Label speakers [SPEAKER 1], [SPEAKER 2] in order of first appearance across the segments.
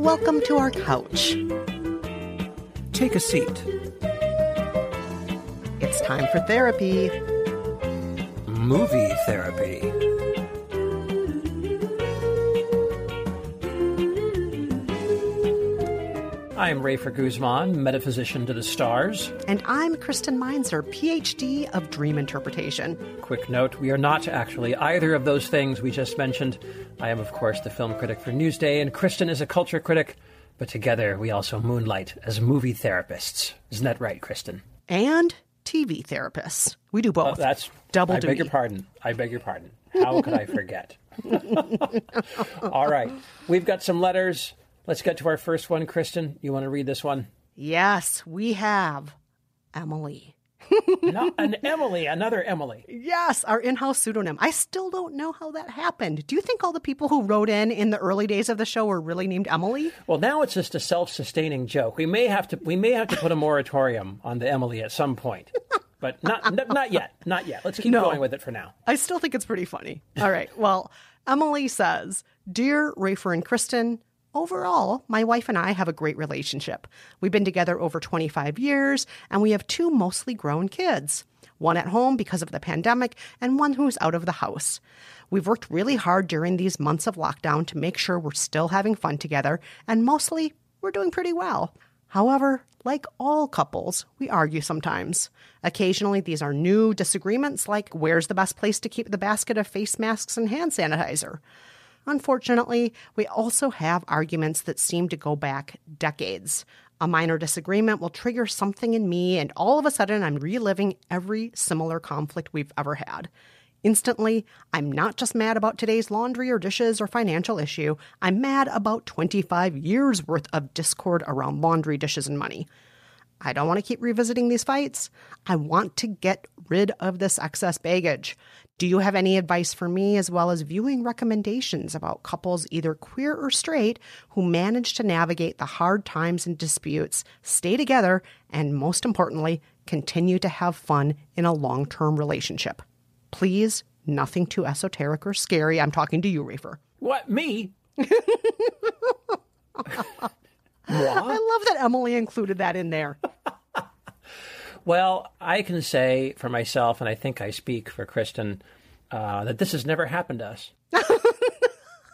[SPEAKER 1] Welcome to our couch.
[SPEAKER 2] Take a seat.
[SPEAKER 1] It's time for therapy.
[SPEAKER 2] Movie therapy.
[SPEAKER 3] I am Rafer Guzman, metaphysician to the stars.
[SPEAKER 1] And I'm Kristen Meinzer, PhD of Dream Interpretation.
[SPEAKER 3] Quick note we are not actually either of those things we just mentioned. I am, of course, the film critic for Newsday, and Kristen is a culture critic, but together we also moonlight as movie therapists. Isn't that right, Kristen?
[SPEAKER 1] And TV therapists. We do both.
[SPEAKER 3] Uh, that's
[SPEAKER 1] double
[SPEAKER 3] I
[SPEAKER 1] duty.
[SPEAKER 3] beg your pardon. I beg your pardon. How could I forget? All right. We've got some letters. Let's get to our first one. Kristen, you want to read this one?
[SPEAKER 1] Yes, we have Emily.
[SPEAKER 3] no, an Emily, another Emily.
[SPEAKER 1] Yes, our in house pseudonym. I still don't know how that happened. Do you think all the people who wrote in in the early days of the show were really named Emily?
[SPEAKER 3] Well, now it's just a self sustaining joke. We may have to we may have to put a moratorium on the Emily at some point. But not not yet. Not yet. Let's keep
[SPEAKER 1] No.
[SPEAKER 3] going with it for now.
[SPEAKER 1] I still think it's pretty funny. All right. Well, Emily says Dear Rafer and Kristen, overall, my wife and I have a great relationship. We've been together over 25 years, and we have two mostly grown kids one at home because of the pandemic, and one who's out of the house. We've worked really hard during these months of lockdown to make sure we're still having fun together, and mostly, we're doing pretty well. However, like all couples, we argue sometimes. Occasionally, these are new disagreements like where's the best place to keep the basket of face masks and hand sanitizer. Unfortunately, we also have arguments that seem to go back decades. A minor disagreement will trigger something in me, and all of a sudden, I'm reliving every similar conflict we've ever had. Instantly, I'm not just mad about today's laundry or dishes or financial issue, I'm mad about 25 years worth of discord around laundry, dishes, and money. I don't want to keep revisiting these fights. I want to get rid of this excess baggage. Do you have any advice for me, as well as viewing recommendations about couples, either queer or straight, who manage to navigate the hard times and disputes, stay together, and most importantly, continue to have fun in a long term relationship? Please, nothing too esoteric or scary. I'm talking to you, Rafer.
[SPEAKER 3] What me?
[SPEAKER 1] I love that Emily included that in there.
[SPEAKER 3] Well, I can say for myself, and I think I speak for Kristen, uh, that this has never happened to us.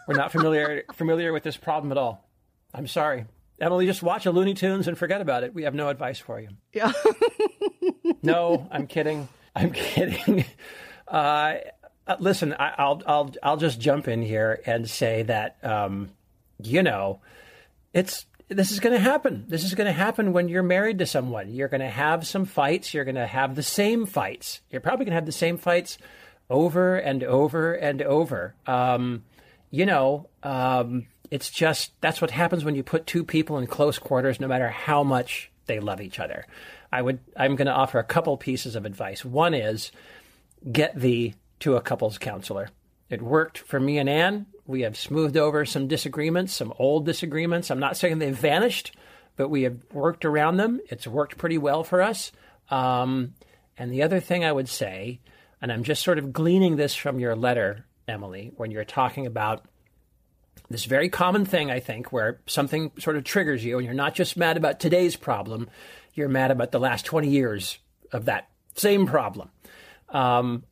[SPEAKER 3] We're not familiar familiar with this problem at all. I'm sorry. Emily, just watch a Looney Tunes and forget about it. We have no advice for you.
[SPEAKER 1] Yeah.
[SPEAKER 3] No, I'm kidding. I'm kidding. Uh, uh, listen, I, I'll I'll I'll just jump in here and say that um, you know, it's this is going to happen. This is going to happen when you're married to someone. You're going to have some fights. You're going to have the same fights. You're probably going to have the same fights over and over and over. Um, you know, um, it's just that's what happens when you put two people in close quarters, no matter how much they love each other. I would. I'm going to offer a couple pieces of advice. One is get thee to a couples counselor. It worked for me and Ann. We have smoothed over some disagreements, some old disagreements. I'm not saying they've vanished, but we have worked around them. It's worked pretty well for us. Um, and the other thing I would say, and I'm just sort of gleaning this from your letter, Emily, when you're talking about this very common thing, I think, where something sort of triggers you, and you're not just mad about today's problem, you're mad about the last 20 years of that Same problem. Um,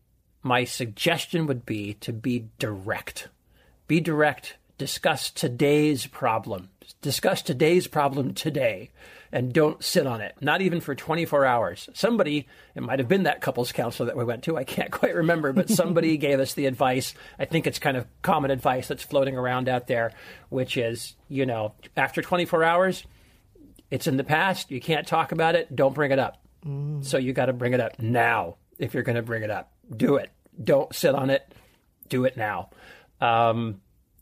[SPEAKER 3] my suggestion would be to be direct. Be direct. Discuss today's problem. Discuss today's problem today and don't sit on it, not even for 24 hours. Somebody, it might have been that couples counselor that we went to, I can't quite remember, but somebody gave us the advice. I think it's kind of common advice that's floating around out there, which is, you know, after 24 hours, it's in the past. You can't talk about it. Don't bring it up. Mm. So you got to bring it up now if you're going to bring it up. Do it. Don't sit on it. Do it now. Um,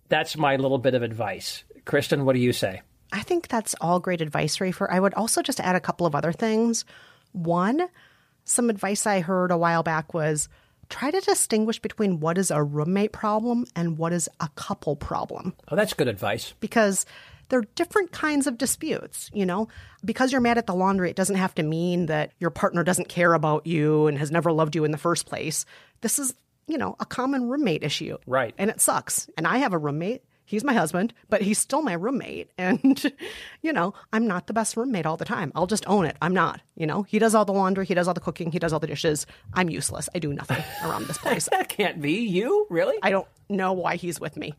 [SPEAKER 3] that's my little bit of advice. Kristen, what do you say?
[SPEAKER 1] I think that's all great advice, Rafer. I would also just add a couple of other things. One, some advice I heard a while back was try to distinguish between what is a roommate problem and what is a couple problem.
[SPEAKER 3] Oh, that's good advice.
[SPEAKER 1] Because there are different kinds of disputes, you know? Because you're mad at the laundry, it doesn't have to mean that your partner doesn't care about you and has never loved you in the first place. This is you know, a common roommate issue.
[SPEAKER 3] Right.
[SPEAKER 1] And it sucks. And I have a roommate. He's my husband, but he's still my roommate. And, you know, I'm not the best roommate all the time. I'll just own it. I'm not. You know, he does all the laundry, he does all the cooking, he does all the dishes. I'm useless. I do nothing around this place.
[SPEAKER 3] that can't be you, really?
[SPEAKER 1] I don't know why he's with me.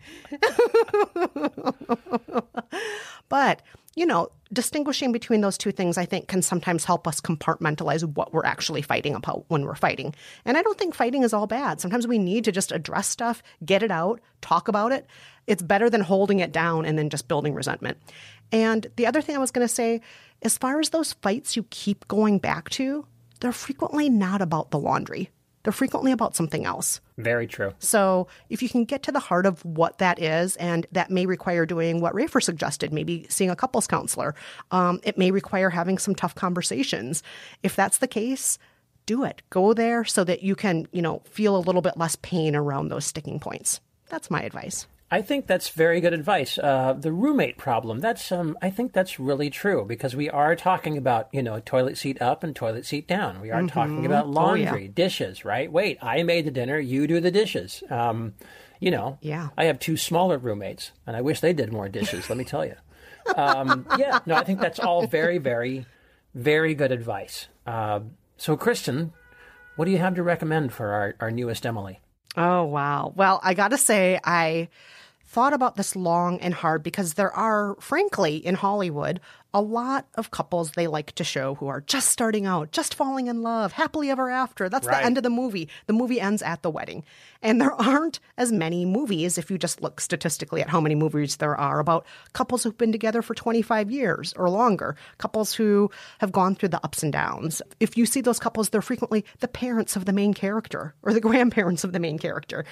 [SPEAKER 1] but you know, distinguishing between those two things, I think, can sometimes help us compartmentalize what we're actually fighting about when we're fighting. And I don't think fighting is all bad. Sometimes we need to just address stuff, get it out, talk about it. It's better than holding it down and then just building resentment. And the other thing I was going to say, as far as those fights you keep going back to, they're frequently not about the laundry. They're frequently about something else.
[SPEAKER 3] Very true.
[SPEAKER 1] So if you can get to the heart of what that is, and that may require doing what Rafer suggested, maybe seeing a couples counselor. Um, it may require having some tough conversations. If that's the case, do it. Go there so that you can, you know, feel a little bit less pain around those sticking points. That's my advice.
[SPEAKER 3] I think that's very good advice. Uh, the roommate problem, that's um, I think that's really true because we are talking about, you know, toilet seat up and toilet seat down. We are mm-hmm. talking about laundry, oh, yeah. dishes, right? Wait, I made the dinner, you do the dishes. Um, you know,
[SPEAKER 1] yeah.
[SPEAKER 3] I have two smaller roommates and I wish they did more dishes, let me tell you. Um, yeah, no, I think that's all very, very, very good advice. Uh, so, Kristen, what do you have to recommend for our, our newest Emily?
[SPEAKER 1] Oh, wow. Well, I got to say, I thought about this long and hard because there are, frankly, in Hollywood, a lot of couples they like to show who are just starting out, just falling in love, happily ever after. That's right. the end of the movie. The movie ends at the wedding. And there aren't as many movies, if you just look statistically at how many movies there are, about couples who've been together for 25 years or longer, couples who have gone through the ups and downs. If you see those couples, they're frequently the parents of the main character or the grandparents of the main character.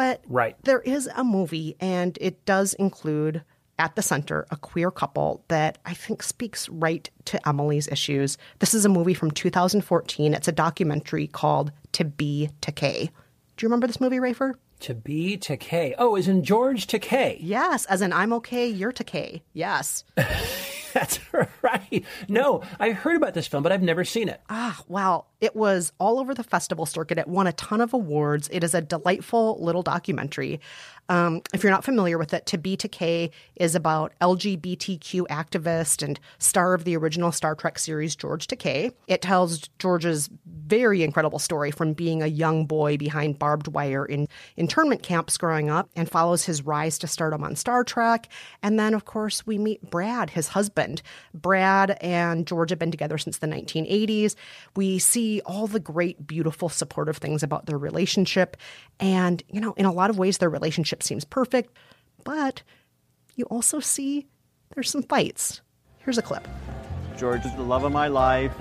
[SPEAKER 1] But
[SPEAKER 3] right.
[SPEAKER 1] there is a movie, and it does include at the center a queer couple that I think speaks right to Emily's issues. This is a movie from 2014. It's a documentary called To Be Takei. Do you remember this movie, Rafer?
[SPEAKER 3] To be Takei. Oh, is in George Takei.
[SPEAKER 1] Yes, as in I'm okay, you're Takei. Yes.
[SPEAKER 3] That's right. No, I heard about this film, but I've never seen it.
[SPEAKER 1] Ah, wow. It was all over the festival circuit. It won a ton of awards. It is a delightful little documentary. Um, if you're not familiar with it, To Be Takei is about LGBTQ activist and star of the original Star Trek series, George Takei. It tells George's very incredible story from being a young boy behind barbed wire in internment camps growing up and follows his rise to stardom on Star Trek. And then, of course, we meet Brad, his husband. Brad and George have been together since the 1980s. We see all the great, beautiful, supportive things about their relationship. And, you know, in a lot of ways, their relationship seems perfect. But you also see there's some fights. Here's a clip.
[SPEAKER 4] George is the love of my life.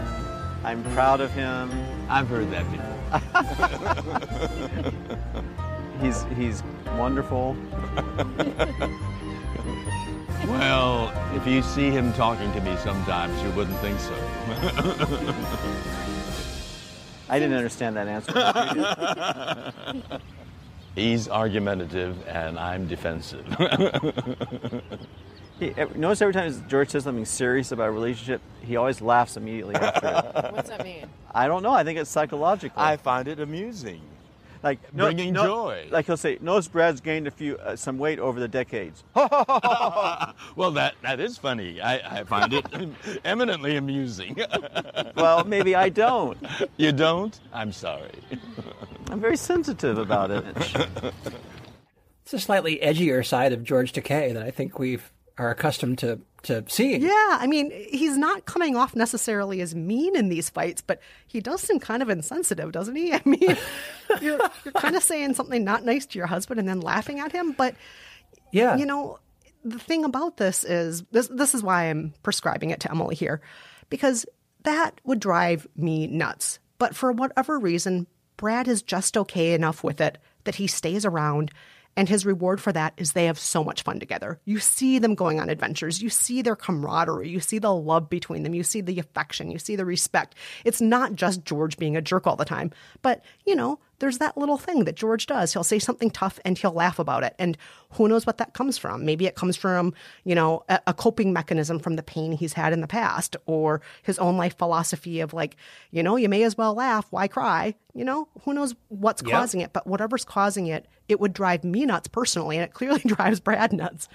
[SPEAKER 4] I'm proud of him.
[SPEAKER 5] I've heard that
[SPEAKER 4] before. he's he's wonderful.
[SPEAKER 5] well, if you see him talking to me sometimes, you wouldn't think so.
[SPEAKER 4] I didn't understand that answer.
[SPEAKER 5] He's argumentative and I'm defensive.
[SPEAKER 4] He, notice every time George says something serious about a relationship, he always laughs immediately after
[SPEAKER 6] it. What's that mean?
[SPEAKER 4] I don't know. I think it's psychological.
[SPEAKER 5] I find it amusing.
[SPEAKER 4] Like
[SPEAKER 5] Bringing joy.
[SPEAKER 4] Like he'll say, notice Brad's gained a few uh, some weight over the decades.
[SPEAKER 5] well, that that is funny. I, I find it eminently amusing.
[SPEAKER 4] well, maybe I don't.
[SPEAKER 5] You don't? I'm sorry.
[SPEAKER 4] I'm very sensitive about it.
[SPEAKER 3] It's a slightly edgier side of George Takei that I think we've are accustomed to to seeing.
[SPEAKER 1] Yeah, I mean, he's not coming off necessarily as mean in these fights, but he does seem kind of insensitive, doesn't he? I mean, you're you're kind of saying something not nice to your husband and then laughing at him, but
[SPEAKER 3] yeah,
[SPEAKER 1] you know, the thing about this is this this is why I'm prescribing it to Emily here because that would drive me nuts. But for whatever reason, Brad is just okay enough with it that he stays around and his reward for that is they have so much fun together. You see them going on adventures. You see their camaraderie. You see the love between them. You see the affection. You see the respect. It's not just George being a jerk all the time, but, you know, there's that little thing that George does. He'll say something tough and he'll laugh about it. And who knows what that comes from? Maybe it comes from, you know, a, a, coping mechanism from the pain he's had in the past or his own life philosophy of like, you know, you may as well laugh. Why cry? You know, who knows what's yep. causing it? But whatever's causing it, it would drive me nuts personally. And it clearly drives Brad nuts.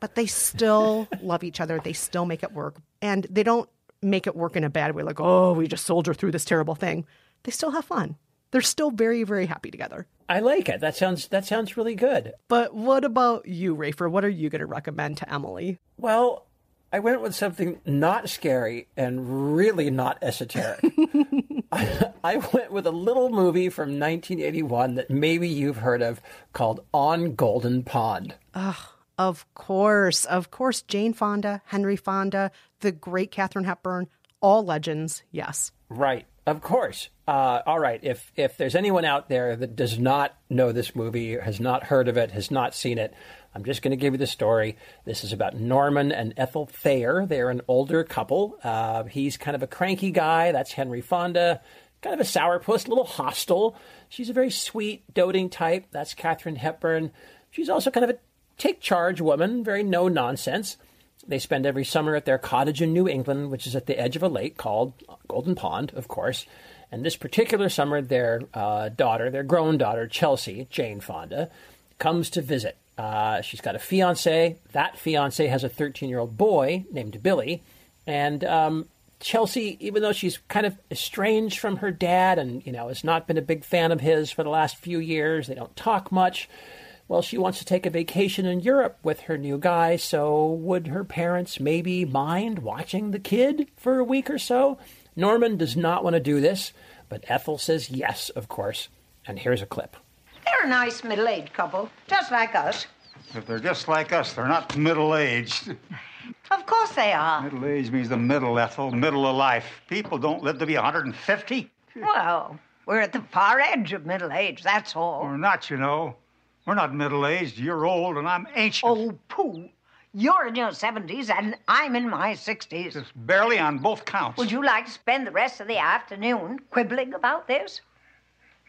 [SPEAKER 1] But they still love each other. They still make it work. And they don't make it work in a bad way, like, oh, we just soldier through this terrible thing. They still have fun they're still very, very happy together.
[SPEAKER 3] I like it. That sounds that sounds really good.
[SPEAKER 1] But what about you, Rafer? What are you going to recommend to Emily?
[SPEAKER 3] Well, I went with something not scary and really not esoteric. I went with a little movie from 1981 that maybe you've heard of called On Golden Pond.
[SPEAKER 1] Ugh, of course. Of course, Jane Fonda, Henry Fonda, the great Katharine Hepburn, all legends, yes.
[SPEAKER 3] Right. Of course. Uh, all right. If if there's anyone out there that does not know this movie, has not heard of it, has not seen it, I'm just going to give you the story. This is about Norman and Ethel Thayer. They're an older couple. Uh, he's kind of a cranky guy. That's Henry Fonda. Kind of a sourpuss, a little hostile. She's a very sweet, doting type. That's Katharine Hepburn. She's also kind of a take charge woman, very no nonsense. They spend every summer at their cottage in New England, which is at the edge of a lake called Golden Pond, of course. And this particular summer, their uh, daughter, their grown daughter, Chelsea, Jane Fonda, comes to visit. Uh, she's got a fiance. That fiance has a 13 year old boy named Billy. And um, Chelsea, even though she's kind of estranged from her dad and, you know, has not been a big fan of his for the last few years, they don't talk much well, she wants to take a vacation in Europe with her new guy, so would her parents maybe mind watching the kid for a week or so? Norman does not want to do this, but Ethel says yes, of course. And here's a clip.
[SPEAKER 6] They're a nice middle aged couple, just like us.
[SPEAKER 7] If they're just like us, they're not middle aged.
[SPEAKER 6] Of course they are.
[SPEAKER 7] Middle age means the middle, Ethel, middle of life. People don't live to be 150.
[SPEAKER 6] Well, we're at the far edge of middle age, that's all.
[SPEAKER 7] We're not, you know. We're not middle aged. You're old and I'm ancient.
[SPEAKER 6] Oh, pooh. You're in your 70s and I'm in my 60s.
[SPEAKER 7] Just barely on both counts.
[SPEAKER 6] Would you like to spend the rest of the afternoon quibbling about this?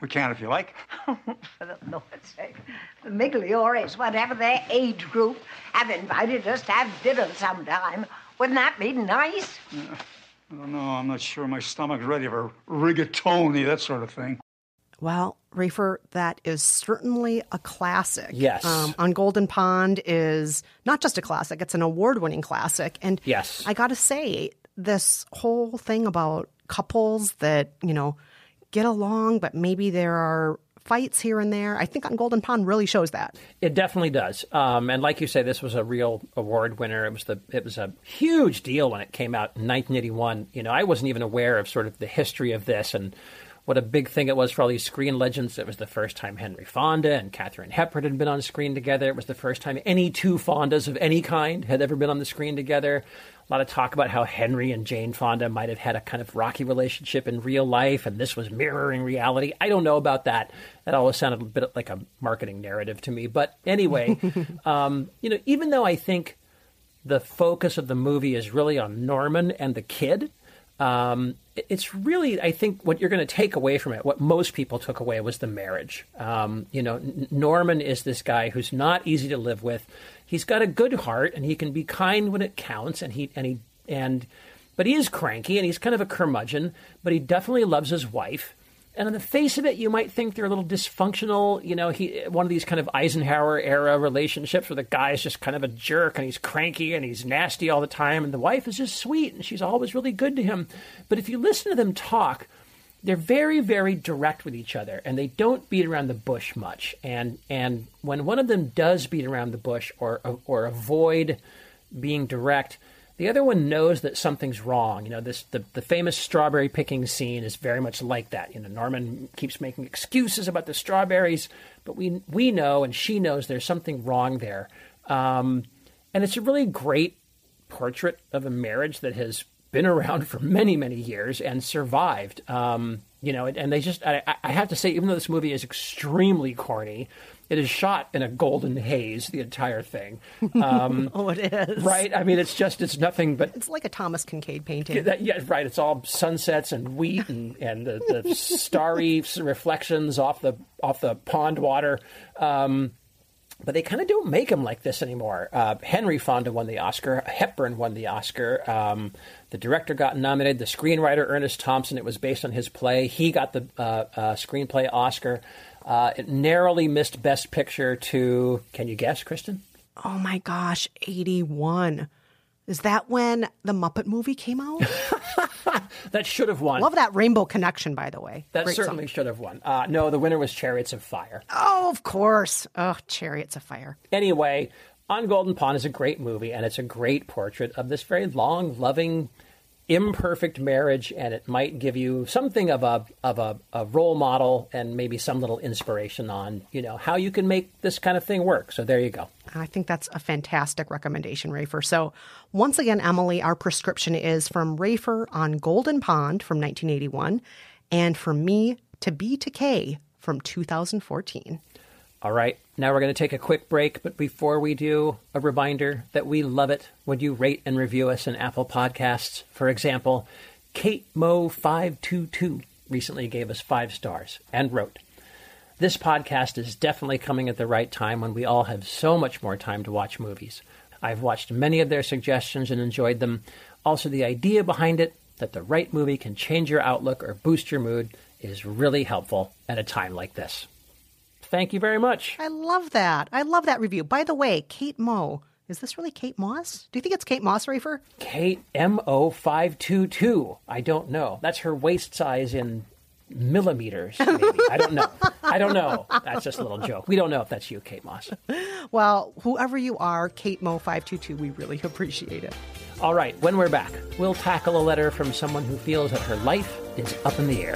[SPEAKER 7] We can if you like.
[SPEAKER 6] For the Lord's sake. The Miglioris, whatever their age group, have invited us to have dinner sometime. Wouldn't that be nice?
[SPEAKER 7] Yeah. I don't know. I'm not sure my stomach's ready for rigatoni, that sort of thing.
[SPEAKER 1] Well, Rafer, that is certainly a classic.
[SPEAKER 3] Yes.
[SPEAKER 1] Um, on Golden Pond is not just a classic, it's an award winning classic. And
[SPEAKER 3] yes.
[SPEAKER 1] I got to say, this whole thing about couples that, you know, get along, but maybe there are fights here and there. I think on Golden Pond really shows that.
[SPEAKER 3] It definitely does. Um, and like you say, this was a real award winner. It was the it was a huge deal when it came out in 1981. You know, I wasn't even aware of sort of the history of this and what a big thing it was for all these screen legends. It was the first time Henry Fonda and Katharine Hepburn had been on screen together. It was the first time any two Fondas of any kind had ever been on the screen together. A lot of talk about how Henry and Jane Fonda might have had a kind of rocky relationship in real life, and this was mirroring reality. I don't know about that. That always sounded a bit like a marketing narrative to me. But anyway, um, you know, even though I think the focus of the movie is really on Norman and the kid, um, it's really, I think, what you're going to take away from it. What most people took away was the marriage. Um, you know, Norman is this guy who's not easy to live with. He's got a good heart, and he can be kind when it counts. And he and he and, but he is cranky, and he's kind of a curmudgeon. But he definitely loves his wife. And on the face of it, you might think they're a little dysfunctional. You know, he one of these kind of Eisenhower era relationships where the guy's just kind of a jerk and he's cranky and he's nasty all the time, and the wife is just sweet and she's always really good to him. But if you listen to them talk, they're very, very direct with each other, and they don't beat around the bush much. And and when one of them does beat around the bush or or avoid being direct, the other one knows that something's wrong. You know, this the, the famous strawberry picking scene is very much like that. You know, Norman keeps making excuses about the strawberries, but we we know and she knows there's something wrong there. Um, and it's a really great portrait of a marriage that has been around for many many years and survived. Um, you know, and they just I, I have to say, even though this movie is extremely corny, it is shot in a golden haze, the entire thing.
[SPEAKER 1] Um, oh, it is.
[SPEAKER 3] Right? I mean, it's just, it's nothing but.
[SPEAKER 1] It's like a Thomas Kinkade painting.
[SPEAKER 3] That, yeah, right. It's all sunsets and wheat and, and the, the starry reflections off the, off the pond water. Um, but they kind of don't make them like this anymore. Uh, Henry Fonda won the Oscar. Hepburn won the Oscar. Um, the director got nominated. The screenwriter Ernest Thompson. It was based on his play. He got the uh, uh, screenplay Oscar. Uh, it narrowly missed Best Picture to, can you guess, Kristen?
[SPEAKER 1] Oh my gosh, 81. Is that when the Muppet movie came out?
[SPEAKER 3] that should have won.
[SPEAKER 1] Love that Rainbow Connection, by the way.
[SPEAKER 3] That Great certainly song. should have won. Uh, no, the winner was Chariots of Fire.
[SPEAKER 1] Oh, of course. Oh, Chariots of Fire.
[SPEAKER 3] Anyway, On Golden Pond is a great movie, and it's a great portrait of this very long, loving, imperfect marriage and it might give you something of a of a, a, role model and maybe some little inspiration on you know how you can make this kind of thing work. So there you go.
[SPEAKER 1] I think that's a fantastic recommendation rafer. So once again emily our prescription is from rafer on golden pond from 1981 and from me To Be Takei from 2014
[SPEAKER 3] all right, now we're going to take a quick break, but before we do, a reminder that we love it when you rate and review us in Apple Podcasts. For example, Kate Mo 522 recently gave us five stars and wrote, This podcast is definitely coming at the right time when we all have so much more time to watch movies. I've watched many of their suggestions and enjoyed them. Also, the idea behind it that the right movie can change your outlook or boost your mood is really helpful at a time like this. Thank you very much.
[SPEAKER 1] I love that. I love that review. By the way, Kate Mo, is this really Kate Moss? Do you think it's Kate Moss, Rafer?
[SPEAKER 3] Kate M O five two two. I don't know. That's her waist size in millimeters. Maybe I don't know. I don't know. That's just a little joke. We don't know if that's you, Kate Moss.
[SPEAKER 1] Well, whoever you are, Kate Mo five two two. We really appreciate it.
[SPEAKER 3] All right. When we're back, we'll tackle a letter from someone who feels that her life is up in the air.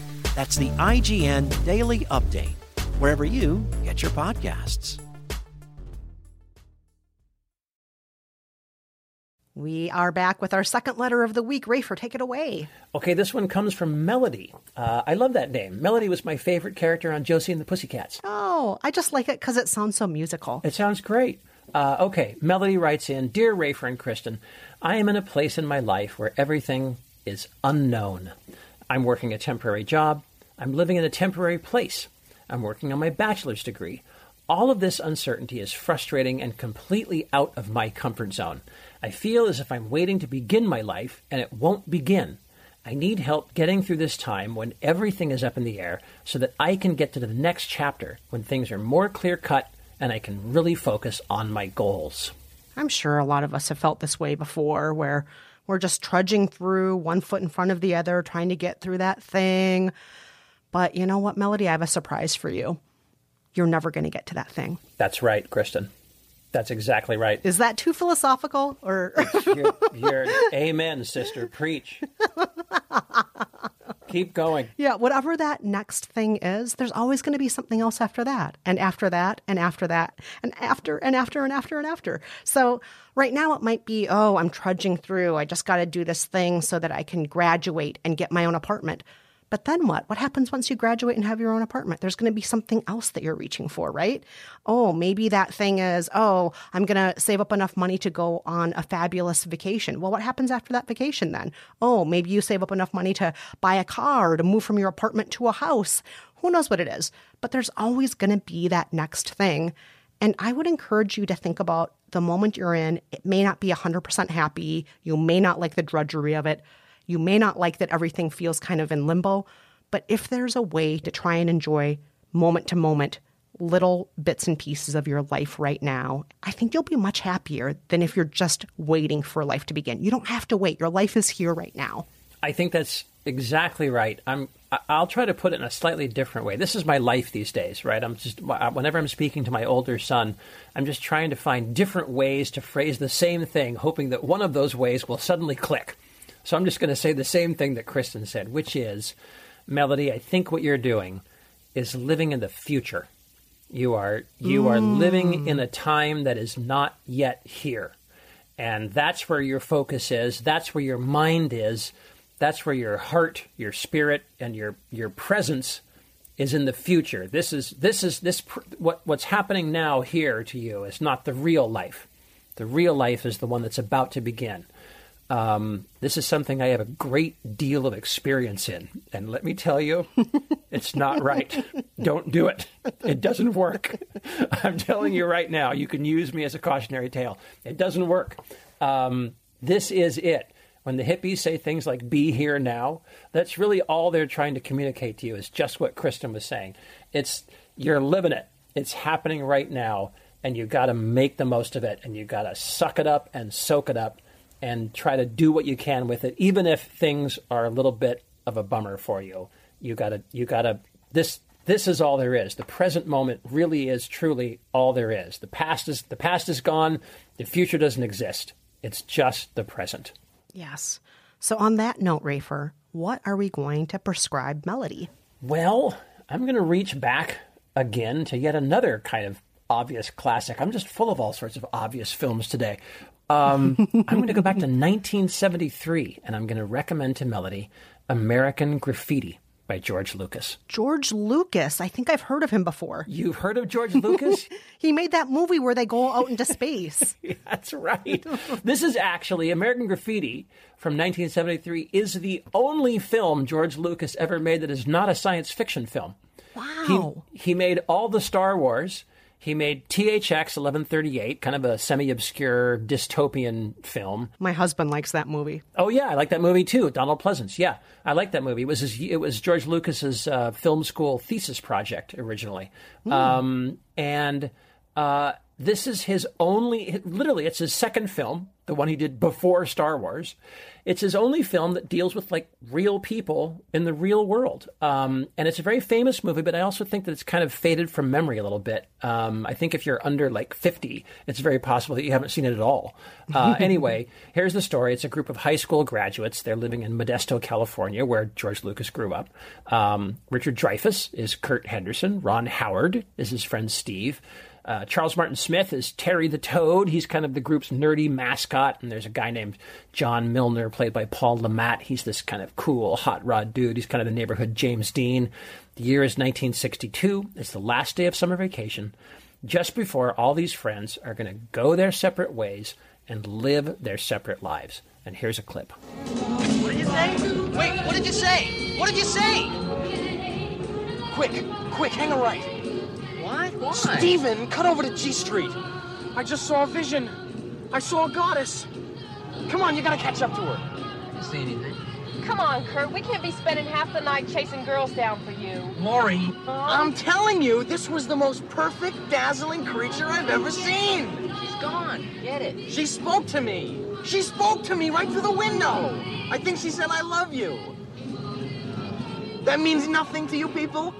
[SPEAKER 8] That's the IGN Daily Update, wherever you get your podcasts.
[SPEAKER 1] We are back with our second letter of the week. Rafer, take it away.
[SPEAKER 3] Okay, this one comes from Melody. Uh, I love that name. Melody was my favorite character on Josie and the Pussycats.
[SPEAKER 1] Oh, I just like it because it sounds so musical.
[SPEAKER 3] It sounds great. Uh, okay, Melody writes in Dear Rafer and Kristen, I am in a place in my life where everything is unknown. I'm working a temporary job. I'm living in a temporary place. I'm working on my bachelor's degree. All of this uncertainty is frustrating and completely out of my comfort zone. I feel as if I'm waiting to begin my life and it won't begin. I need help getting through this time when everything is up in the air so that I can get to the next chapter when things are more clear cut and I can really focus on my goals.
[SPEAKER 1] I'm sure a lot of us have felt this way before, where we're just trudging through one foot in front of the other, trying to get through that thing. But you know what, Melody? I have a surprise for you. You're never going to get to that thing.
[SPEAKER 3] That's right, Kristen. That's exactly right.
[SPEAKER 1] Is that too philosophical or
[SPEAKER 3] you're, you're, amen, sister. Preach. Keep going.
[SPEAKER 1] Yeah, whatever that next thing is, there's always going to be something else after that, and after that, and after that, and after, and after, and after, and after. So, right now, it might be, oh, I'm trudging through. I just got to do this thing so that I can graduate and get my own apartment. But then what? What happens once you graduate and have your own apartment? There's going to be something else that you're reaching for, right? Oh, maybe that thing is, oh, I'm going to save up enough money to go on a fabulous vacation. Well, what happens after that vacation then? Oh, maybe you save up enough money to buy a car or to move from your apartment to a house. Who knows what it is? But there's always going to be that next thing. And I would encourage you to think about the moment you're in. It may not be 100% happy. You may not like the drudgery of it you may not like that everything feels kind of in limbo, but if there's a way to try and enjoy moment to moment little bits and pieces of your life right now, I think you'll be much happier than if you're just waiting for life to begin. You don't have to wait. Your life is here right now.
[SPEAKER 3] I think that's exactly right. I'm I'll try to put it in a slightly different way. This is my life these days, right? I'm just uh, whenever I'm speaking to my older son, I'm just trying to find different ways to phrase the same thing, hoping that one of those ways will suddenly click. So I'm just going to say the same thing that Kristen said, which is, Melody, I think what you're doing is living in the future. You are you mm. are living in a time that is not yet here. And that's where your focus is, that's where your mind is, that's where your heart, your spirit and your your presence is in the future. This is this is this what what's happening now here to you is not the real life. The real life is the one that's about to begin. Um, this is something I have a great deal of experience in. And let me tell you, it's not right. Don't do it. It doesn't work. I'm telling you right now, you can use me as a cautionary tale. It doesn't work. Um, this is it. When the hippies say things like be here now, that's really all they're trying to communicate to you is just what Kristen was saying. It's you're living it. It's happening right now and you got to make the most of it and you got to suck it up and soak it up and try to do what you can with it, even if things are a little bit of a bummer for you. You gotta, you gotta. This, this is all there is. The present moment really is truly all there is. The past is, the past is gone. The future doesn't exist. It's just the present.
[SPEAKER 1] Yes. So on that note, Rafer, what are we going to prescribe Melody?
[SPEAKER 3] Well, I'm going to reach back again to yet another kind of obvious classic. I'm just full of all sorts of obvious films today. Um, I'm going to go back to 1973, and I'm going to recommend to Melody American Graffiti by George Lucas.
[SPEAKER 1] George Lucas. I think I've heard of him before.
[SPEAKER 3] You've heard of George Lucas?
[SPEAKER 1] he made that movie where they go out into space.
[SPEAKER 3] That's right. this is actually American Graffiti from 1973 is the only film George Lucas ever made that is not a science fiction film.
[SPEAKER 1] Wow.
[SPEAKER 3] He, he made all the Star Wars. He made THX 1138, kind of a semi obscure dystopian film.
[SPEAKER 1] My husband likes that movie.
[SPEAKER 3] Oh, yeah, I like that movie too. Donald Pleasence. Yeah, I like that movie. It was, his, it was George Lucas's uh, film school thesis project originally. Mm. Um, and uh, this is his only, literally, it's his second film, the one he did before Star Wars. It's his only film that deals with like real people in the real world. Um, and it's a very famous movie, but I also think that it's kind of faded from memory a little bit. Um, I think if you're under like 50, it's very possible that you haven't seen it at all. Uh, anyway, here's the story. It's a group of high school graduates. They're living in Modesto, California, where George Lucas grew up. Um, Richard Dreyfuss is Curt Henderson. Ron Howard is his friend Steve. Uh, Charles Martin Smith is Terry the Toad. He's kind of the group's nerdy mascot. And there's a guy named John Milner, played by Paul Le Mat. He's this kind of cool, hot rod dude. He's kind of the neighborhood James Dean. The year is 1962. It's the last day of summer vacation, just before all these friends are going to go their separate ways and live their separate lives. And here's a clip.
[SPEAKER 9] What did you say? Wait, what did you say? What did you say?
[SPEAKER 10] Quick, quick, hang a right.
[SPEAKER 9] What? Why?
[SPEAKER 10] Steven, cut over to G Street. I just saw a vision. I saw a goddess. Come on, you gotta catch up to her.
[SPEAKER 9] You see anything?
[SPEAKER 11] Come on, Curt. We can't be spending half the night chasing girls down for you.
[SPEAKER 10] Laurie, I'm telling you, this was the most perfect, dazzling creature I've ever seen.
[SPEAKER 11] She's gone. Get it.
[SPEAKER 10] She spoke to me. She spoke to me right through the window. I think she said, I love you. That means nothing to you people?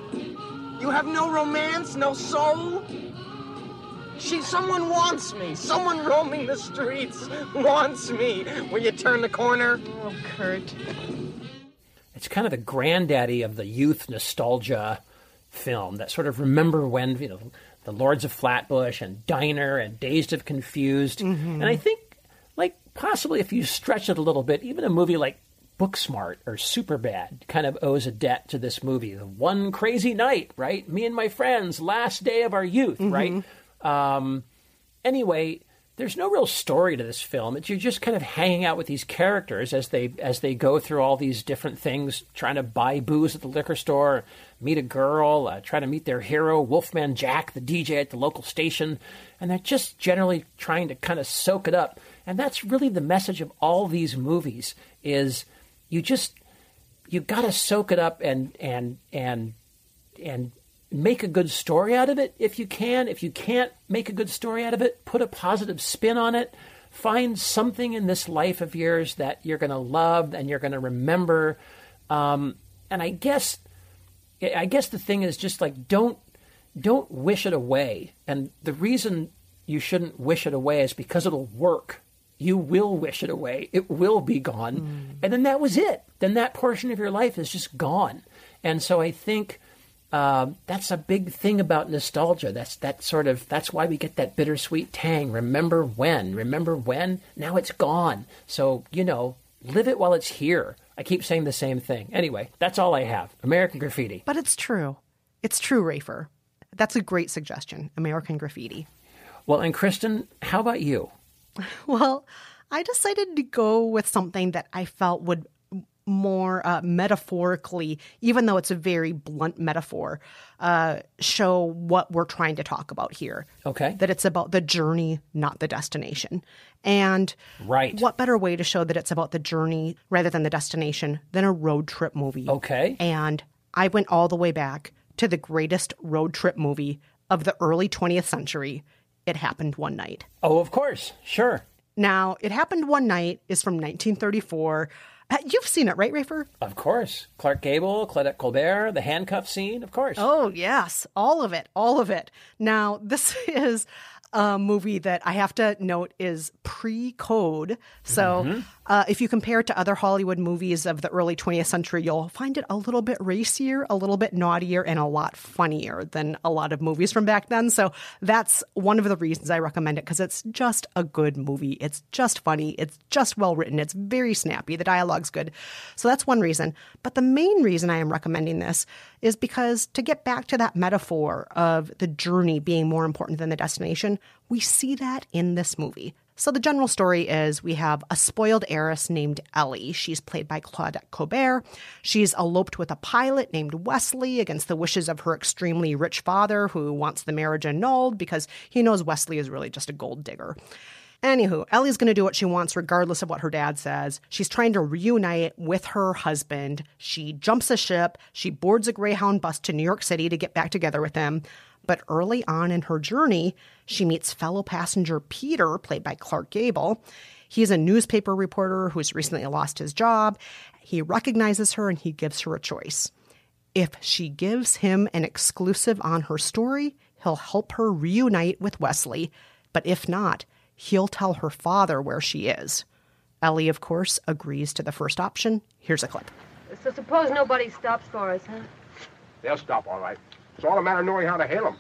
[SPEAKER 10] You have no romance, no soul? She, someone wants me. Someone roaming the streets wants me. When you turn the corner.
[SPEAKER 11] Oh, Curt.
[SPEAKER 3] It's kind of the granddaddy of the youth nostalgia film. That sort of remember when you know the Lords of Flatbush and Diner and Dazed of Confused.
[SPEAKER 1] Mm-hmm.
[SPEAKER 3] And I think, like possibly if you stretch it a little bit, even a movie like Booksmart or Superbad kind of owes a debt to this movie. The one crazy night, right? Me and my friends, last day of our youth,
[SPEAKER 1] Mm-hmm.
[SPEAKER 3] right? Um, anyway, there's no real story to this film. It's you're just kind of hanging out with these characters as they as they go through all these different things, trying to buy booze at the liquor store, meet a girl, uh, try to meet their hero, Wolfman Jack, the DJ at the local station, and they're just generally trying to kind of soak it up. And that's really the message of all these movies: is you just you got to soak it up and and and and make a good story out of it if you can. If you can't make a good story out of it, put a positive spin on it. Find something in this life of yours that you're going to love and you're going to remember. Um, and I guess, I guess the thing is just like don't don't wish it away. And the reason you shouldn't wish it away is because it'll work. You will wish it away. It will be gone. And then that was it. Then that portion of your life is just gone. And so I think um, that's a big thing about nostalgia. That's that sort of that's why we get that bittersweet tang. Remember when? Remember when? Now it's gone. So you know, live it while it's here. I keep saying the same thing. Anyway, that's all I have. American Graffiti.
[SPEAKER 1] But it's true. It's true, Rafer. That's a great suggestion. American Graffiti.
[SPEAKER 3] Well, and Kristen, how about you?
[SPEAKER 1] Well, I decided to go with something that I felt would more uh, metaphorically, even though it's a very blunt metaphor, uh, show what we're trying to talk about here.
[SPEAKER 3] Okay.
[SPEAKER 1] That it's about the journey, not the destination. And
[SPEAKER 3] right.
[SPEAKER 1] what better way to show that it's about the journey rather than the destination than a road trip movie?
[SPEAKER 3] Okay.
[SPEAKER 1] And I went all the way back to the greatest road trip movie of the early 20th century. It happened one night.
[SPEAKER 3] Oh, of course. Sure.
[SPEAKER 1] Now, It Happened One Night is from 1934. Uh, You've seen it, right, Rafer?
[SPEAKER 3] Of course. Clark Gable, Claudette Colbert, the handcuff scene, of course.
[SPEAKER 1] Oh, yes. All of it. All of it. Now, this is a movie that I have to note is pre code. So,
[SPEAKER 3] Mm-hmm.
[SPEAKER 1] Uh, if you compare it to other Hollywood movies of the early 20th century, you'll find it a little bit racier, a little bit naughtier, and a lot funnier than a lot of movies from back then. So, that's one of the reasons I recommend it because it's just a good movie. It's just funny. It's just well written. It's very snappy. The dialogue's good. So, that's one reason. But the main reason I am recommending this is because to get back to that metaphor of the journey being more important than the destination, we see that in this movie. So, the general story is we have a spoiled heiress named Ellie. She's played by Claudette Colbert. She's eloped with a pilot named Wesley against the wishes of her extremely rich father, who wants the marriage annulled because he knows Wesley is really just a gold digger. Anywho, Ellie's going to do what she wants regardless of what her dad says. She's trying to reunite with her husband. She jumps a ship. She boards a Greyhound bus to New York City to get back together with him. But early on in her journey, she meets fellow passenger Peter, played by Clark Gable. He's a newspaper reporter who's recently lost his job. He recognizes her and he gives her a choice. If she gives him an exclusive on her story, he'll help her reunite with Wesley. But if not, he'll tell her father where she is. Ellie, of course, agrees to the first option. Here's a clip.
[SPEAKER 11] So suppose nobody stops for us, huh?
[SPEAKER 12] They'll stop all right. It's all a matter of knowing how to hail them.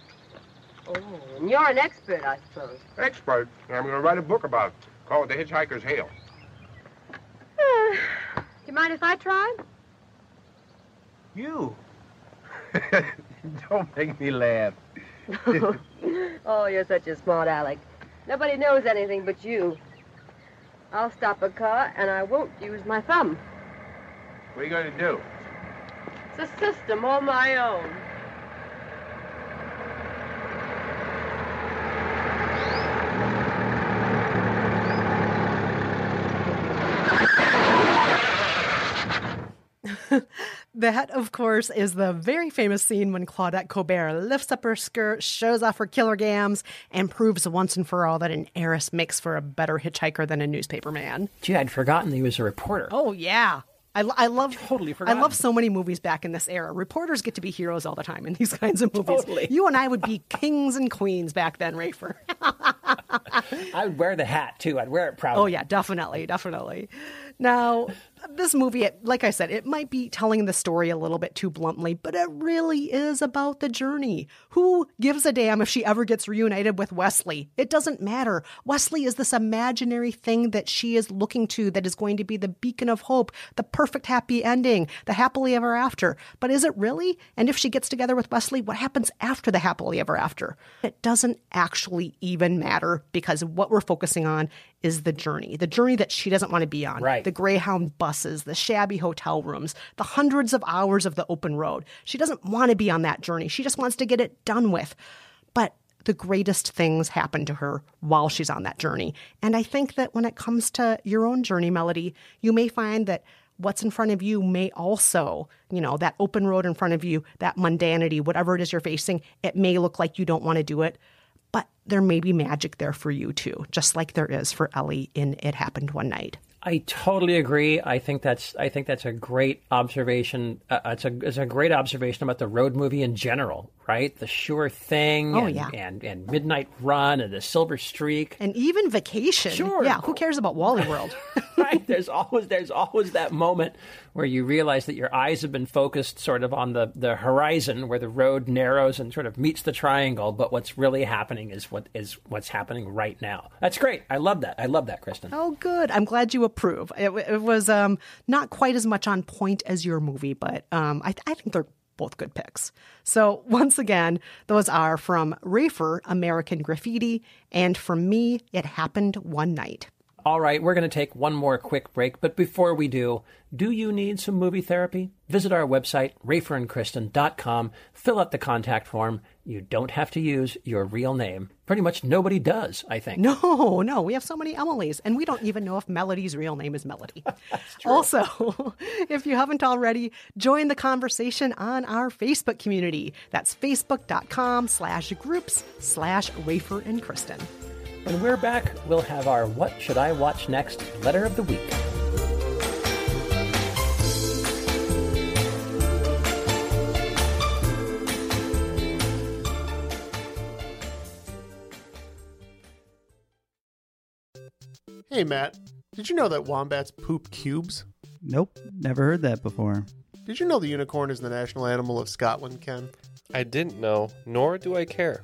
[SPEAKER 11] Oh, and you're an expert, I suppose.
[SPEAKER 12] Expert. I'm going to write a book about it. Call it The Hitchhiker's Hail.
[SPEAKER 11] Uh, do you mind if I try?
[SPEAKER 12] You? Don't make me laugh.
[SPEAKER 11] oh, you're such a smart Alec. Nobody knows anything but you. I'll stop a car, and I won't use my thumb.
[SPEAKER 12] What are you going to do?
[SPEAKER 11] It's a system all my own.
[SPEAKER 1] That, of course, is the very famous scene when Claudette Colbert lifts up her skirt, shows off her killer gams, and proves once and for all that an heiress makes for a better hitchhiker than a newspaper man.
[SPEAKER 3] Gee, I'd forgotten he was a reporter.
[SPEAKER 1] Oh, yeah. I, I love
[SPEAKER 3] totally
[SPEAKER 1] I love so many movies back in this era. Reporters get to be heroes all the time in these kinds of movies.
[SPEAKER 3] Totally.
[SPEAKER 1] You and I would be kings and queens back then, Rafer.
[SPEAKER 3] I would wear the hat too. I'd wear it proudly.
[SPEAKER 1] Oh yeah, definitely, definitely. Now, this movie, like I said, it might be telling the story a little bit too bluntly, but it really is about the journey. Who gives a damn if she ever gets reunited with Wesley? It doesn't matter. Wesley is this imaginary thing that she is looking to that is going to be the beacon of hope, the perfect happy ending, the happily ever after. But is it really? And if she gets together with Wesley, what happens after the happily ever after? It doesn't actually even matter because what we're focusing on is the journey, the journey that she doesn't want to be on.
[SPEAKER 3] Right.
[SPEAKER 1] The Greyhound buses, the shabby hotel rooms, the hundreds of hours of the open road. She doesn't want to be on that journey. She just wants to get it done with. But the greatest things happen to her while she's on that journey. And I think that when it comes to your own journey, Melody, you may find that what's in front of you may also, you know, that open road in front of you, that mundanity, whatever it is you're facing, it may look like you don't want to do it but there may be magic there for you too, just like there is for Ellie in It Happened One Night.
[SPEAKER 3] I totally agree. I think that's I think that's a great observation. Uh, it's a it's a great observation about the road movie in general, right? The sure thing.
[SPEAKER 1] Oh,
[SPEAKER 3] and,
[SPEAKER 1] yeah.
[SPEAKER 3] and and Midnight Run and the Silver Streak.
[SPEAKER 1] And even Vacation.
[SPEAKER 3] Sure.
[SPEAKER 1] Yeah, who cares about Wally World?
[SPEAKER 3] right? There's always there's always that moment where you realize that your eyes have been focused sort of on the, the horizon where the road narrows and sort of meets the triangle, but what's really happening is what is what's happening right now. That's great. I love that. I love that, Kristen.
[SPEAKER 1] oh, good. I'm glad you approve. It, it was um, not quite as much on point as your movie, but um, I, I think they're both good picks. So, once again, those are from Rafer, American Graffiti, and from me, It Happened One Night.
[SPEAKER 3] All right, we're going to take one more quick break, but before we do, do you need some movie therapy? Visit our website, raferandkristen.com, fill out the contact form. You don't have to use your real name. Pretty much nobody does, I think.
[SPEAKER 1] No, no, we have so many Emilys, and we don't even know if Melody's real name is Melody. also, if you haven't already, join the conversation on our Facebook community. That's facebook.com slash groups slash Rafer and Kristen.
[SPEAKER 3] When we're back, we'll have our What Should I Watch Next letter of the week.
[SPEAKER 13] Hey, Matt. Did you know that wombats poop cubes?
[SPEAKER 14] Nope, never heard that before.
[SPEAKER 13] Did you know the unicorn is the national animal of Scotland, Ken?
[SPEAKER 15] I didn't know, nor do I care.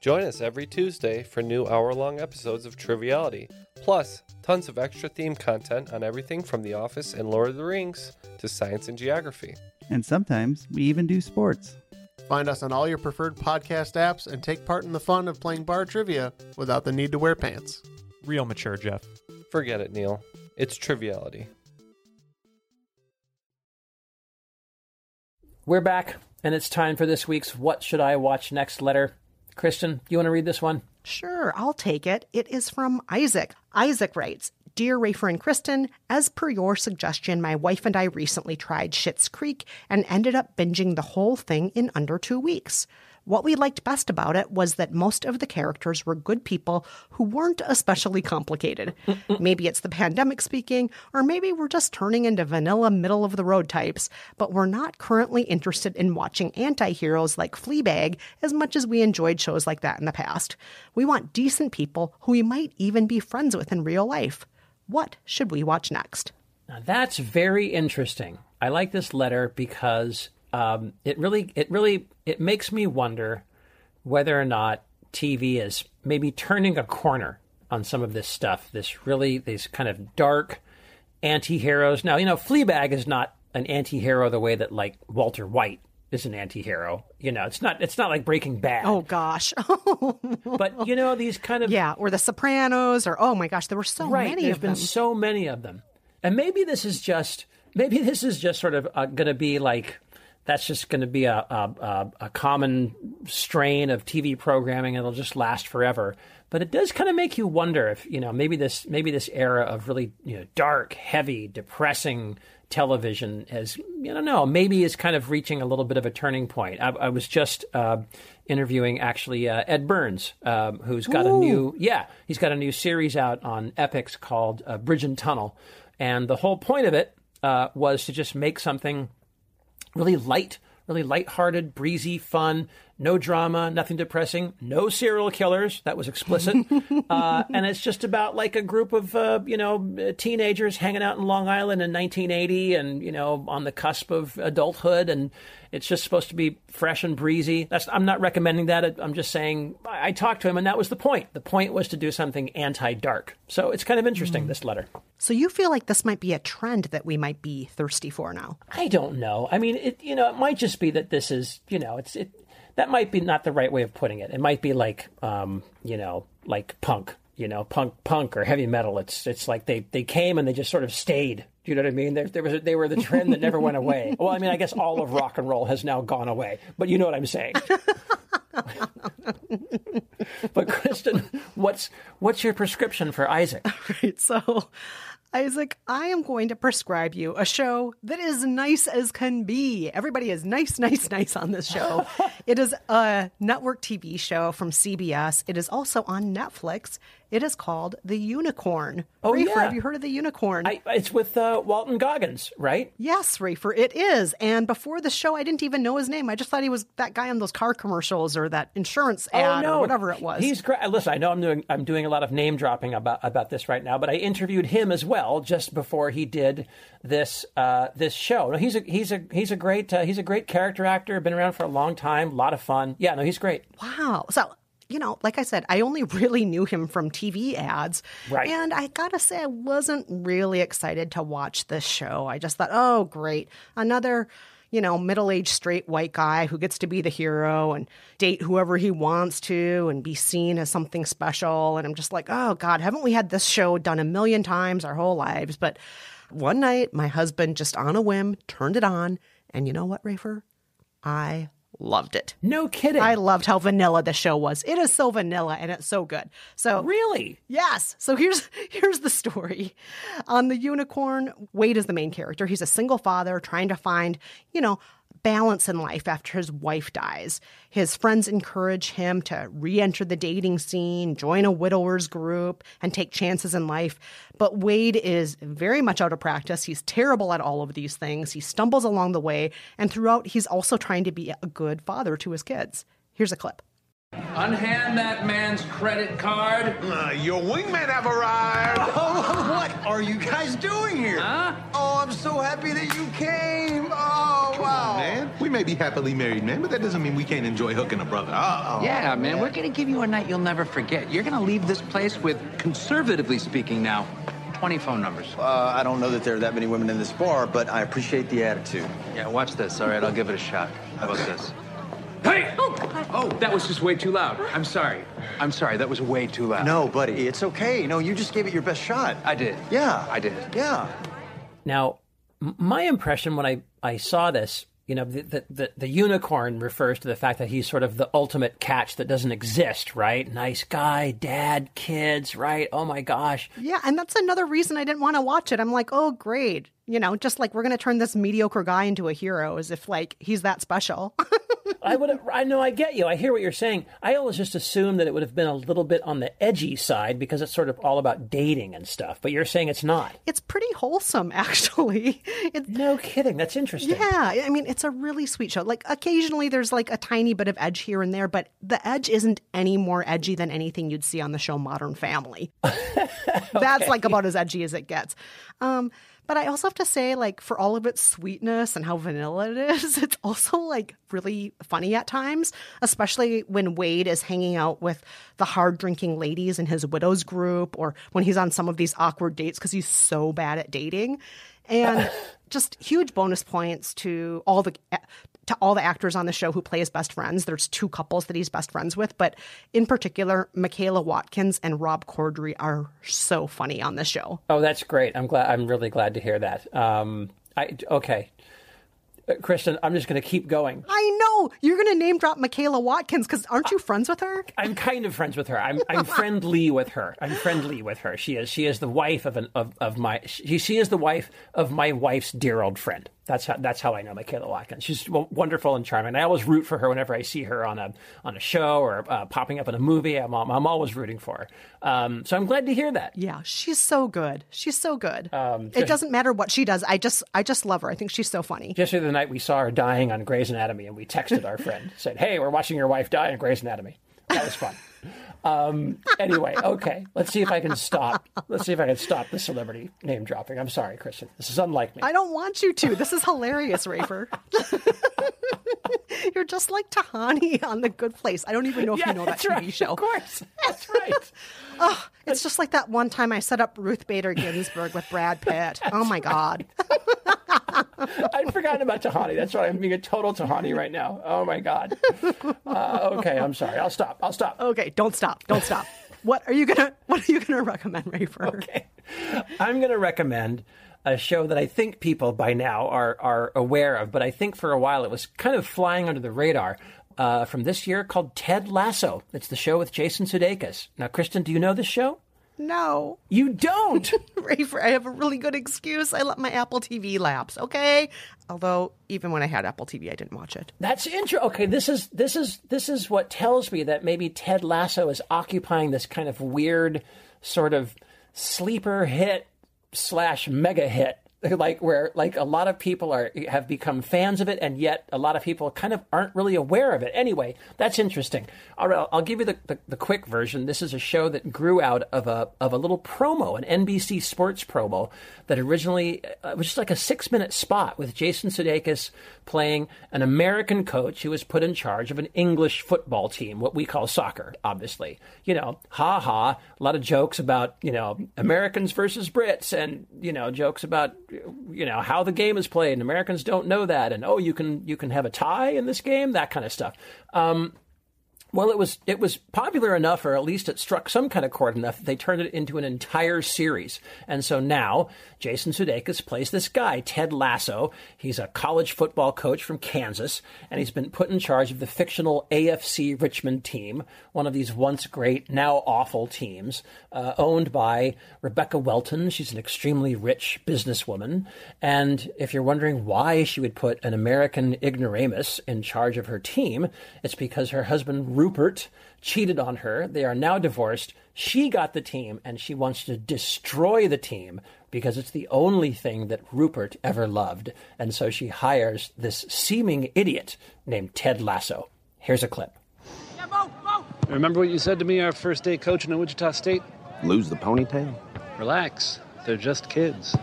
[SPEAKER 15] Join us every Tuesday for new hour long episodes of Triviality, plus tons of extra theme content on everything from The Office and Lord of the Rings to science and geography.
[SPEAKER 14] And sometimes we even do sports.
[SPEAKER 13] Find us on all your preferred podcast apps and take part in the fun of playing bar trivia without the need to wear pants.
[SPEAKER 16] Real mature, Jeff.
[SPEAKER 15] Forget it, Neil. It's Triviality.
[SPEAKER 3] We're back, and it's time for this week's What Should I Watch Next letter. Kristen, you want to read this one?
[SPEAKER 1] Sure, I'll take it. It is from Isaac. Isaac writes Dear Rafer and Kristen, as per your suggestion, my wife and I recently tried Schitt's Creek and ended up binging the whole thing in under two weeks. What we liked best about it was that most of the characters were good people who weren't especially complicated. maybe it's the pandemic speaking, or maybe we're just turning into vanilla middle of the road types, but we're not currently interested in watching anti heroes like Fleabag as much as we enjoyed shows like that in the past. We want decent people who we might even be friends with in real life. What should we watch next?
[SPEAKER 3] Now, that's very interesting. I like this letter because um, it really, it really, it makes me wonder whether or not TV is maybe turning a corner on some of this stuff. This really, these kind of dark anti-heroes. Now, you know, Fleabag is not an anti-hero the way that like Walter White is an anti-hero. You know, it's not it's not like Breaking Bad.
[SPEAKER 1] Oh gosh.
[SPEAKER 3] but you know these kind of
[SPEAKER 1] yeah, or The Sopranos, or oh my gosh, there were so
[SPEAKER 3] right.
[SPEAKER 1] many
[SPEAKER 3] There's
[SPEAKER 1] of
[SPEAKER 3] been
[SPEAKER 1] them.
[SPEAKER 3] so many of them, and maybe this is just maybe this is just sort of uh, going to be like that's just going to be a, a, a, common strain of TV programming. It'll just last forever. But it does kind of make you wonder if you know maybe this maybe this era of really you know dark, heavy, depressing television has you don't know maybe is kind of reaching a little bit of a turning point. I, I was just uh, interviewing actually uh, Ed Burns, um, who's got a new yeah he's got a new series out on Epix called uh, Bridge and Tunnel, and the whole point of it uh, was to just make something really light, really light-hearted, breezy, fun, no drama, nothing depressing, no serial killers. That was explicit, uh, and it's just about like a group of uh, you know teenagers hanging out in Long Island in 1980, and you know on the cusp of adulthood, and it's just supposed to be fresh and breezy. That's I'm not recommending that. I'm just saying I, I talked to him, and that was the point. The point was to do something anti-dark. So it's kind of interesting this letter.
[SPEAKER 1] So you feel like this might be a trend that we might be thirsty for now?
[SPEAKER 3] I don't know. I mean, it you know, it might just be that this is, you know, it's it that might be not the right way of putting it. It might be like um, you know, like punk, you know, punk punk or heavy metal. It's it's like they they came and they just sort of stayed. Do you know what I mean? There, there was a, they were the trend that never went away. Well, I mean, I guess all of rock and roll has now gone away, but you know what I'm saying. but Kristen, what's what's your prescription for Isaac?
[SPEAKER 1] Right. So, Isaac, I am going to prescribe you a show that is nice as can be. Everybody is nice, nice, nice on this show. it is a network TV show from CBS. It is also on Netflix. It is called The Unicorn.
[SPEAKER 3] Oh,
[SPEAKER 1] Rafer,
[SPEAKER 3] yeah.
[SPEAKER 1] have you heard of The Unicorn?
[SPEAKER 3] I, it's with uh, Walton Goggins, right?
[SPEAKER 1] Yes, Rafer, it is. And before the show, I didn't even know his name. I just thought he was that guy on those car commercials or that insurance ad or whatever it was.
[SPEAKER 3] Oh, He's great. Listen, I know I'm doing I'm doing a lot of name dropping about about this right now, but I interviewed him as well just before he did this uh, this show. He's a he's a he's a great uh, he's a great character actor. Been around for a long time. A lot of fun. Yeah, no, he's great.
[SPEAKER 1] Wow. So, you know, like I said, I only really knew him from TV ads.
[SPEAKER 3] Right.
[SPEAKER 1] And I gotta say, I wasn't really excited to watch this show. I just thought, oh, great. Another, you know, middle aged straight white guy who gets to be the hero and date whoever he wants to and be seen as something special. And I'm just like, oh, God, haven't we had this show done a million times our whole lives? But one night, my husband just on a whim turned it on. And you know what, Rafer? I loved it.
[SPEAKER 3] No kidding.
[SPEAKER 1] I loved how vanilla the show was. It is so vanilla and it's so good. So
[SPEAKER 3] Really?
[SPEAKER 1] Yes. So here's here's the story. On the unicorn, Wade is the main character. He's a single father trying to find, you know, balance in life after his wife dies. His friends encourage him to re-enter the dating scene, join a widowers group, and take chances in life. But Wade is very much out of practice. He's terrible at all of these things. He stumbles along the way, and throughout he's also trying to be a good father to his kids. Here's a clip.
[SPEAKER 17] Unhand that man's credit card.
[SPEAKER 12] Uh, your wingmen have arrived.
[SPEAKER 17] Oh, what are you guys doing here? Huh?
[SPEAKER 12] Oh, I'm so happy that you came. Oh, wow.
[SPEAKER 18] Man, we may be happily married, man, but that doesn't mean we can't enjoy hooking a brother. Uh-oh.
[SPEAKER 17] Yeah, man, we're gonna give you a night you'll never forget. You're gonna leave this place with, conservatively speaking now, 20 phone numbers.
[SPEAKER 19] Uh, I don't know that there are that many women in this bar, but I appreciate the attitude.
[SPEAKER 17] Yeah, watch this. All right, I'll give it a shot. How about this? Hey! Oh, that was just way too loud. I'm sorry. I'm sorry. That was way too loud.
[SPEAKER 19] No, buddy, it's okay. No, you just gave it your best shot.
[SPEAKER 17] I did.
[SPEAKER 19] Yeah.
[SPEAKER 17] I did.
[SPEAKER 19] Yeah.
[SPEAKER 3] Now, my impression when I, I saw this, you know, the, the, the, the unicorn refers to the fact that he's sort of the ultimate catch that doesn't exist, right? Nice guy, dad, kids, right? Oh my gosh.
[SPEAKER 1] Yeah, and that's another reason I didn't want to watch it. I'm like, oh, great. You know, just like we're going to turn this mediocre guy into a hero as if, like, he's that special.
[SPEAKER 3] I would have, I know I get you. I hear what you're saying. I always just assumed that it would have been a little bit on the edgy side because it's sort of all about dating and stuff. But you're saying it's not.
[SPEAKER 1] it's pretty wholesome, actually. It's,
[SPEAKER 3] no kidding. That's interesting.
[SPEAKER 1] Yeah, I mean, it's a really sweet show. Like, occasionally there's like a tiny bit of edge here and there, but the edge isn't any more edgy than anything you'd see on the show Modern Family. That's like about as edgy as it gets. Um, but I also have to say, like, for all of its sweetness and how vanilla it is, it's also like really funny at times, especially when Wade is hanging out with the hard drinking ladies in his widows group or when he's on some of these awkward dates because he's so bad at dating. And just huge bonus points to all the to all the actors on the show who play his best friends. There's two couples that he's best friends with, but in particular, Michaela Watkins and Rob Corddry are so funny on this show.
[SPEAKER 3] Oh, that's great. I'm glad. I'm really glad to hear that. Um, I okay, Uh, Kristen. I'm just going to keep going.
[SPEAKER 1] I know you're going to name drop Michaela Watkins because aren't you friends with her?
[SPEAKER 3] I'm kind of friends with her. I'm I'm friendly with her. I'm friendly with her. She is she is the wife of an of, of my she, she is the wife of my wife's dear old friend. That's how that's how I know Michaela Watkins. She's wonderful and charming. I always root for her whenever I see her on a on a show or uh, popping up in a movie. I'm I'm always rooting for her. Um, so I'm glad to hear that.
[SPEAKER 1] Yeah, she's so good. She's so good.
[SPEAKER 3] Um,
[SPEAKER 1] it doesn't matter what she does. I just I just love her. I think she's so funny.
[SPEAKER 3] Yesterday the night, we saw her dying on Grey's Anatomy, and we texted our friend, said, "Hey, we're watching your wife die on Grey's Anatomy." That was fun. Um, anyway, okay, let's see if I can stop. Let's see if I can stop the celebrity name dropping. I'm sorry, Kristen. This is unlike me.
[SPEAKER 1] I don't want you to. This is hilarious, Rafer. You're just like Tahani on The Good Place. I don't even know if
[SPEAKER 3] Yeah,
[SPEAKER 1] you know that TV
[SPEAKER 3] right,
[SPEAKER 1] show.
[SPEAKER 3] Of course, that's right.
[SPEAKER 1] Oh, it's just like that one time I set up Ruth Bader Ginsburg with Brad Pitt. Oh my God.
[SPEAKER 3] I'd forgotten about Tahani. That's why I'm being a total Tahani right now. Oh my god. Uh, okay, I'm sorry. I'll stop. I'll stop.
[SPEAKER 1] Okay, don't stop. Don't stop. What are you gonna What are you gonna recommend, Rafer?
[SPEAKER 3] Okay. I'm going to recommend a show that I think people by now are are aware of, but I think for a while it was kind of flying under the radar. Uh, from this year, called Ted Lasso. It's the show with Jason Sudeikis. Now, Kristen, do you know this show?
[SPEAKER 1] No.
[SPEAKER 3] You don't.
[SPEAKER 1] Rafer, I have a really good excuse. I let my Apple TV lapse. Okay. Although even when I had Apple TV, I didn't watch it.
[SPEAKER 3] That's interesting. Okay, this is this is this is what tells me that maybe Ted Lasso is occupying this kind of weird sort of sleeper hit slash mega hit, like where like a lot of people are have become fans of it, and yet a lot of people kind of aren't really aware of it. Anyway, that's interesting. All right, I'll give you the, the, the quick version. This is a show that grew out of a of a little promo, an NBC Sports promo that originally uh, was just like a six minute spot with Jason Sudeikis playing an American coach who was put in charge of an English football team, what we call soccer, obviously. You know, ha ha, a lot of jokes about, you know, Americans versus Brits and, you know, jokes about, you know, how the game is played and Americans don't know that and, oh, you can, you can have a tie in this game, that kind of stuff. Um, well, it was it was popular enough, or at least it struck some kind of chord enough that they turned it into an entire series. And so now Jason Sudeikis plays this guy, Ted Lasso. He's a college football coach from Kansas, and he's been put in charge of the fictional AFC Richmond team, one of these once great, now awful teams, uh, owned by Rebecca Welton. She's an extremely rich businesswoman, and if you're wondering why she would put an American ignoramus in charge of her team, it's because her husband Rupert cheated on her. They are now divorced. She got the team and she wants to destroy the team because it's the only thing that Rupert ever loved. And so she hires this seeming idiot named Ted Lasso. Here's a clip.
[SPEAKER 20] Remember what you said to me our first day coaching at Wichita State?
[SPEAKER 19] Lose the ponytail?
[SPEAKER 20] Relax. They're just kids.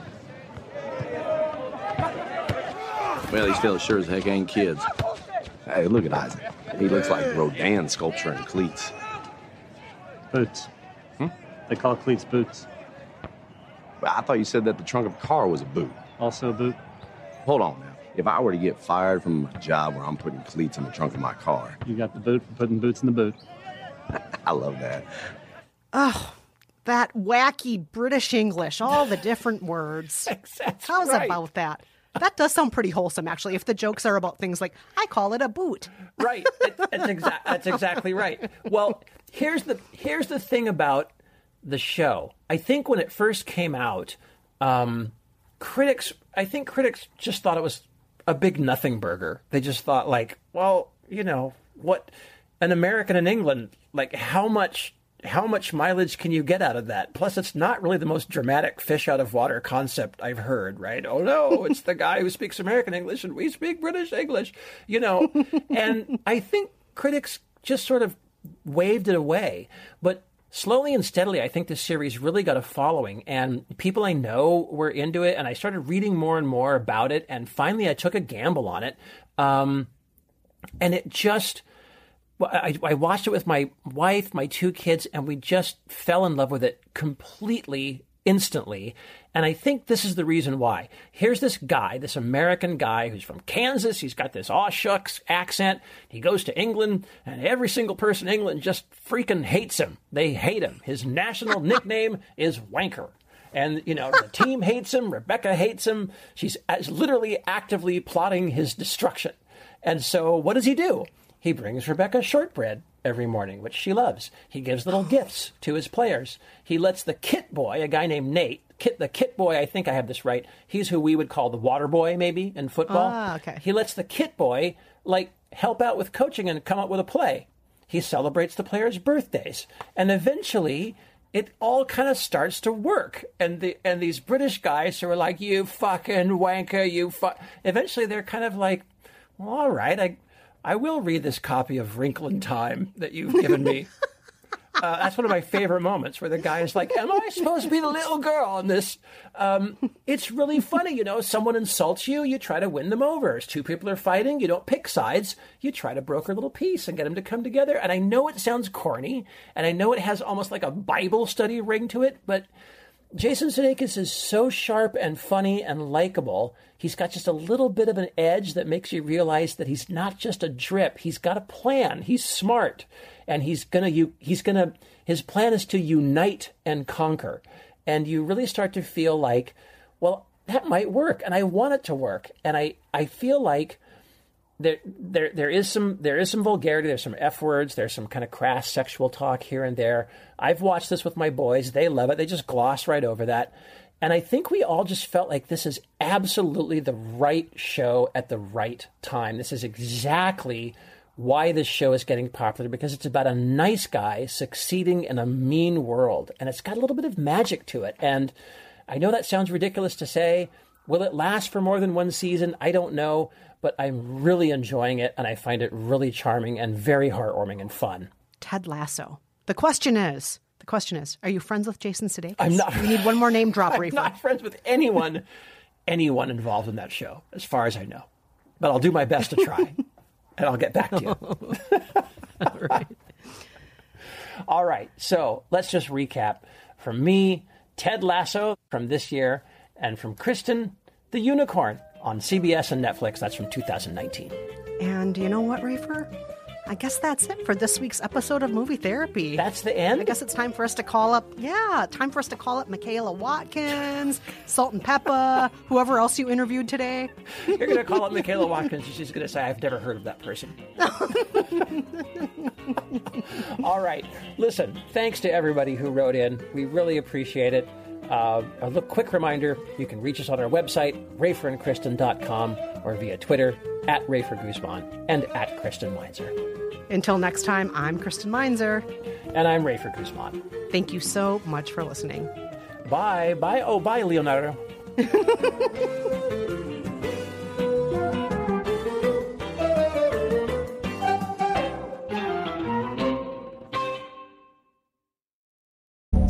[SPEAKER 19] Well, these fellas sure as heck ain't kids. Hey, look at Isaac. He looks like Rodin sculpture in cleats.
[SPEAKER 20] Boots.
[SPEAKER 19] Hmm?
[SPEAKER 20] They call cleats boots.
[SPEAKER 19] I thought you said that the trunk of a car was a boot.
[SPEAKER 20] Also a boot.
[SPEAKER 19] Hold on now. If I were to get fired from a job where I'm putting cleats in the trunk of my car,
[SPEAKER 20] You got the boot for putting boots in the boot.
[SPEAKER 19] I love that.
[SPEAKER 1] Oh, that wacky British English, all the different words. How's
[SPEAKER 3] right.
[SPEAKER 1] about that? That does sound pretty wholesome, actually, if the jokes are about things like, I call it a boot.
[SPEAKER 3] Right. That's, exa- that's exactly right. Well, here's the here's the thing about the show. I think when it first came out, um, critics I think critics just thought it was a big nothing burger. They just thought like, well, you know, what an American in England, like how much how much mileage can you get out of that? Plus, it's not really the most dramatic fish out of water concept I've heard, right? Oh no, it's the guy who speaks American English and we speak British English, you know. and I think critics just sort of waved it away. But slowly and steadily, I think this series really got a following, and people I know were into it, and I started reading more and more about it, and finally, I took a gamble on it. Um, and it just I, I watched it with my wife, my two kids, and we just fell in love with it completely instantly. And I think this is the reason why. Here's this guy, this American guy who's from Kansas. He's got this aw shucks accent. He goes to England, and every single person in England just freaking hates him. They hate him. His national nickname is Wanker. And, you know, the team hates him. Rebecca hates him. She's uh, literally actively plotting his destruction. And so what does he do? He brings Rebecca shortbread every morning, which she loves. He gives little gifts to his players. He lets the kit boy, a guy named Nate, kit, the kit boy, I think I have this right. He's who we would call the water boy, maybe, in football.
[SPEAKER 1] Ah, okay.
[SPEAKER 3] He lets the kit boy, like, help out with coaching and come up with a play. He celebrates the players' birthdays. And eventually, it all kind of starts to work. And the and these British guys who are like, you fucking wanker, you fuck. Eventually, they're kind of like, well, all right, I, I will read this copy of Wrinkle in Time that you've given me. Uh, that's one of my favorite moments where the guy is like, Am I supposed to be the little girl in this? Um, it's really funny, you know. Someone insults you, you try to win them over. As two people are fighting, you don't pick sides. You try to broker a little peace and get them to come together. And I know it sounds corny, and I know it has almost like a Bible study ring to it, but Jason Sudeikis is so sharp and funny and likable. He's got just a little bit of an edge that makes you realize that he's not just a drip. He's got a plan. He's smart, and he's gonna. He's gonna. His plan is to unite and conquer, and you really start to feel like, well, that might work, and I want it to work, and I I feel like there there there is some there is some vulgarity there's some f words there's some kind of crass sexual talk here and there. I've watched this with my boys they love it they just gloss right over that. And i think we all just felt like this is absolutely the right show at the right time. This is exactly why this show is getting popular because it's about a nice guy succeeding in a mean world and it's got a little bit of magic to it. And i know that sounds ridiculous to say will it last for more than one season? I don't know but I'm really enjoying it and I find it really charming and very heartwarming and fun.
[SPEAKER 1] Ted Lasso. The question is, the question is, are you friends with Jason Sudeikis?
[SPEAKER 3] I'm not.
[SPEAKER 1] We need one more name drop,
[SPEAKER 3] I'm not friends with anyone, anyone involved in that show, as far as I know. But I'll do my best to try, and I'll get back to you.
[SPEAKER 1] All right.
[SPEAKER 3] All right. So let's just recap. From me, Ted Lasso from this year, and from Kristen, the Unicorn on CBS and Netflix. That's from 2019.
[SPEAKER 1] And you know what, Rafer? I guess that's it for this week's episode of Movie Therapy.
[SPEAKER 3] That's the end?
[SPEAKER 1] I guess it's time for us to call up, yeah, time for us to call up Michaela Watkins, Salt and Peppa, whoever else you interviewed today.
[SPEAKER 3] You're going to call up Michaela Watkins and she's going to say, I've never heard of that person. All right. Listen, thanks to everybody who wrote in. We really appreciate it. Uh, a look, quick reminder you can reach us on our website, raferandkristen.com, or via Twitter at Rafer Guzman and at Kristen Meinzer.
[SPEAKER 1] Until next time, I'm Kristen Meinzer.
[SPEAKER 3] And I'm Rafer Guzman.
[SPEAKER 1] Thank you so much for listening.
[SPEAKER 3] Bye. Bye. Oh, bye, Leonardo.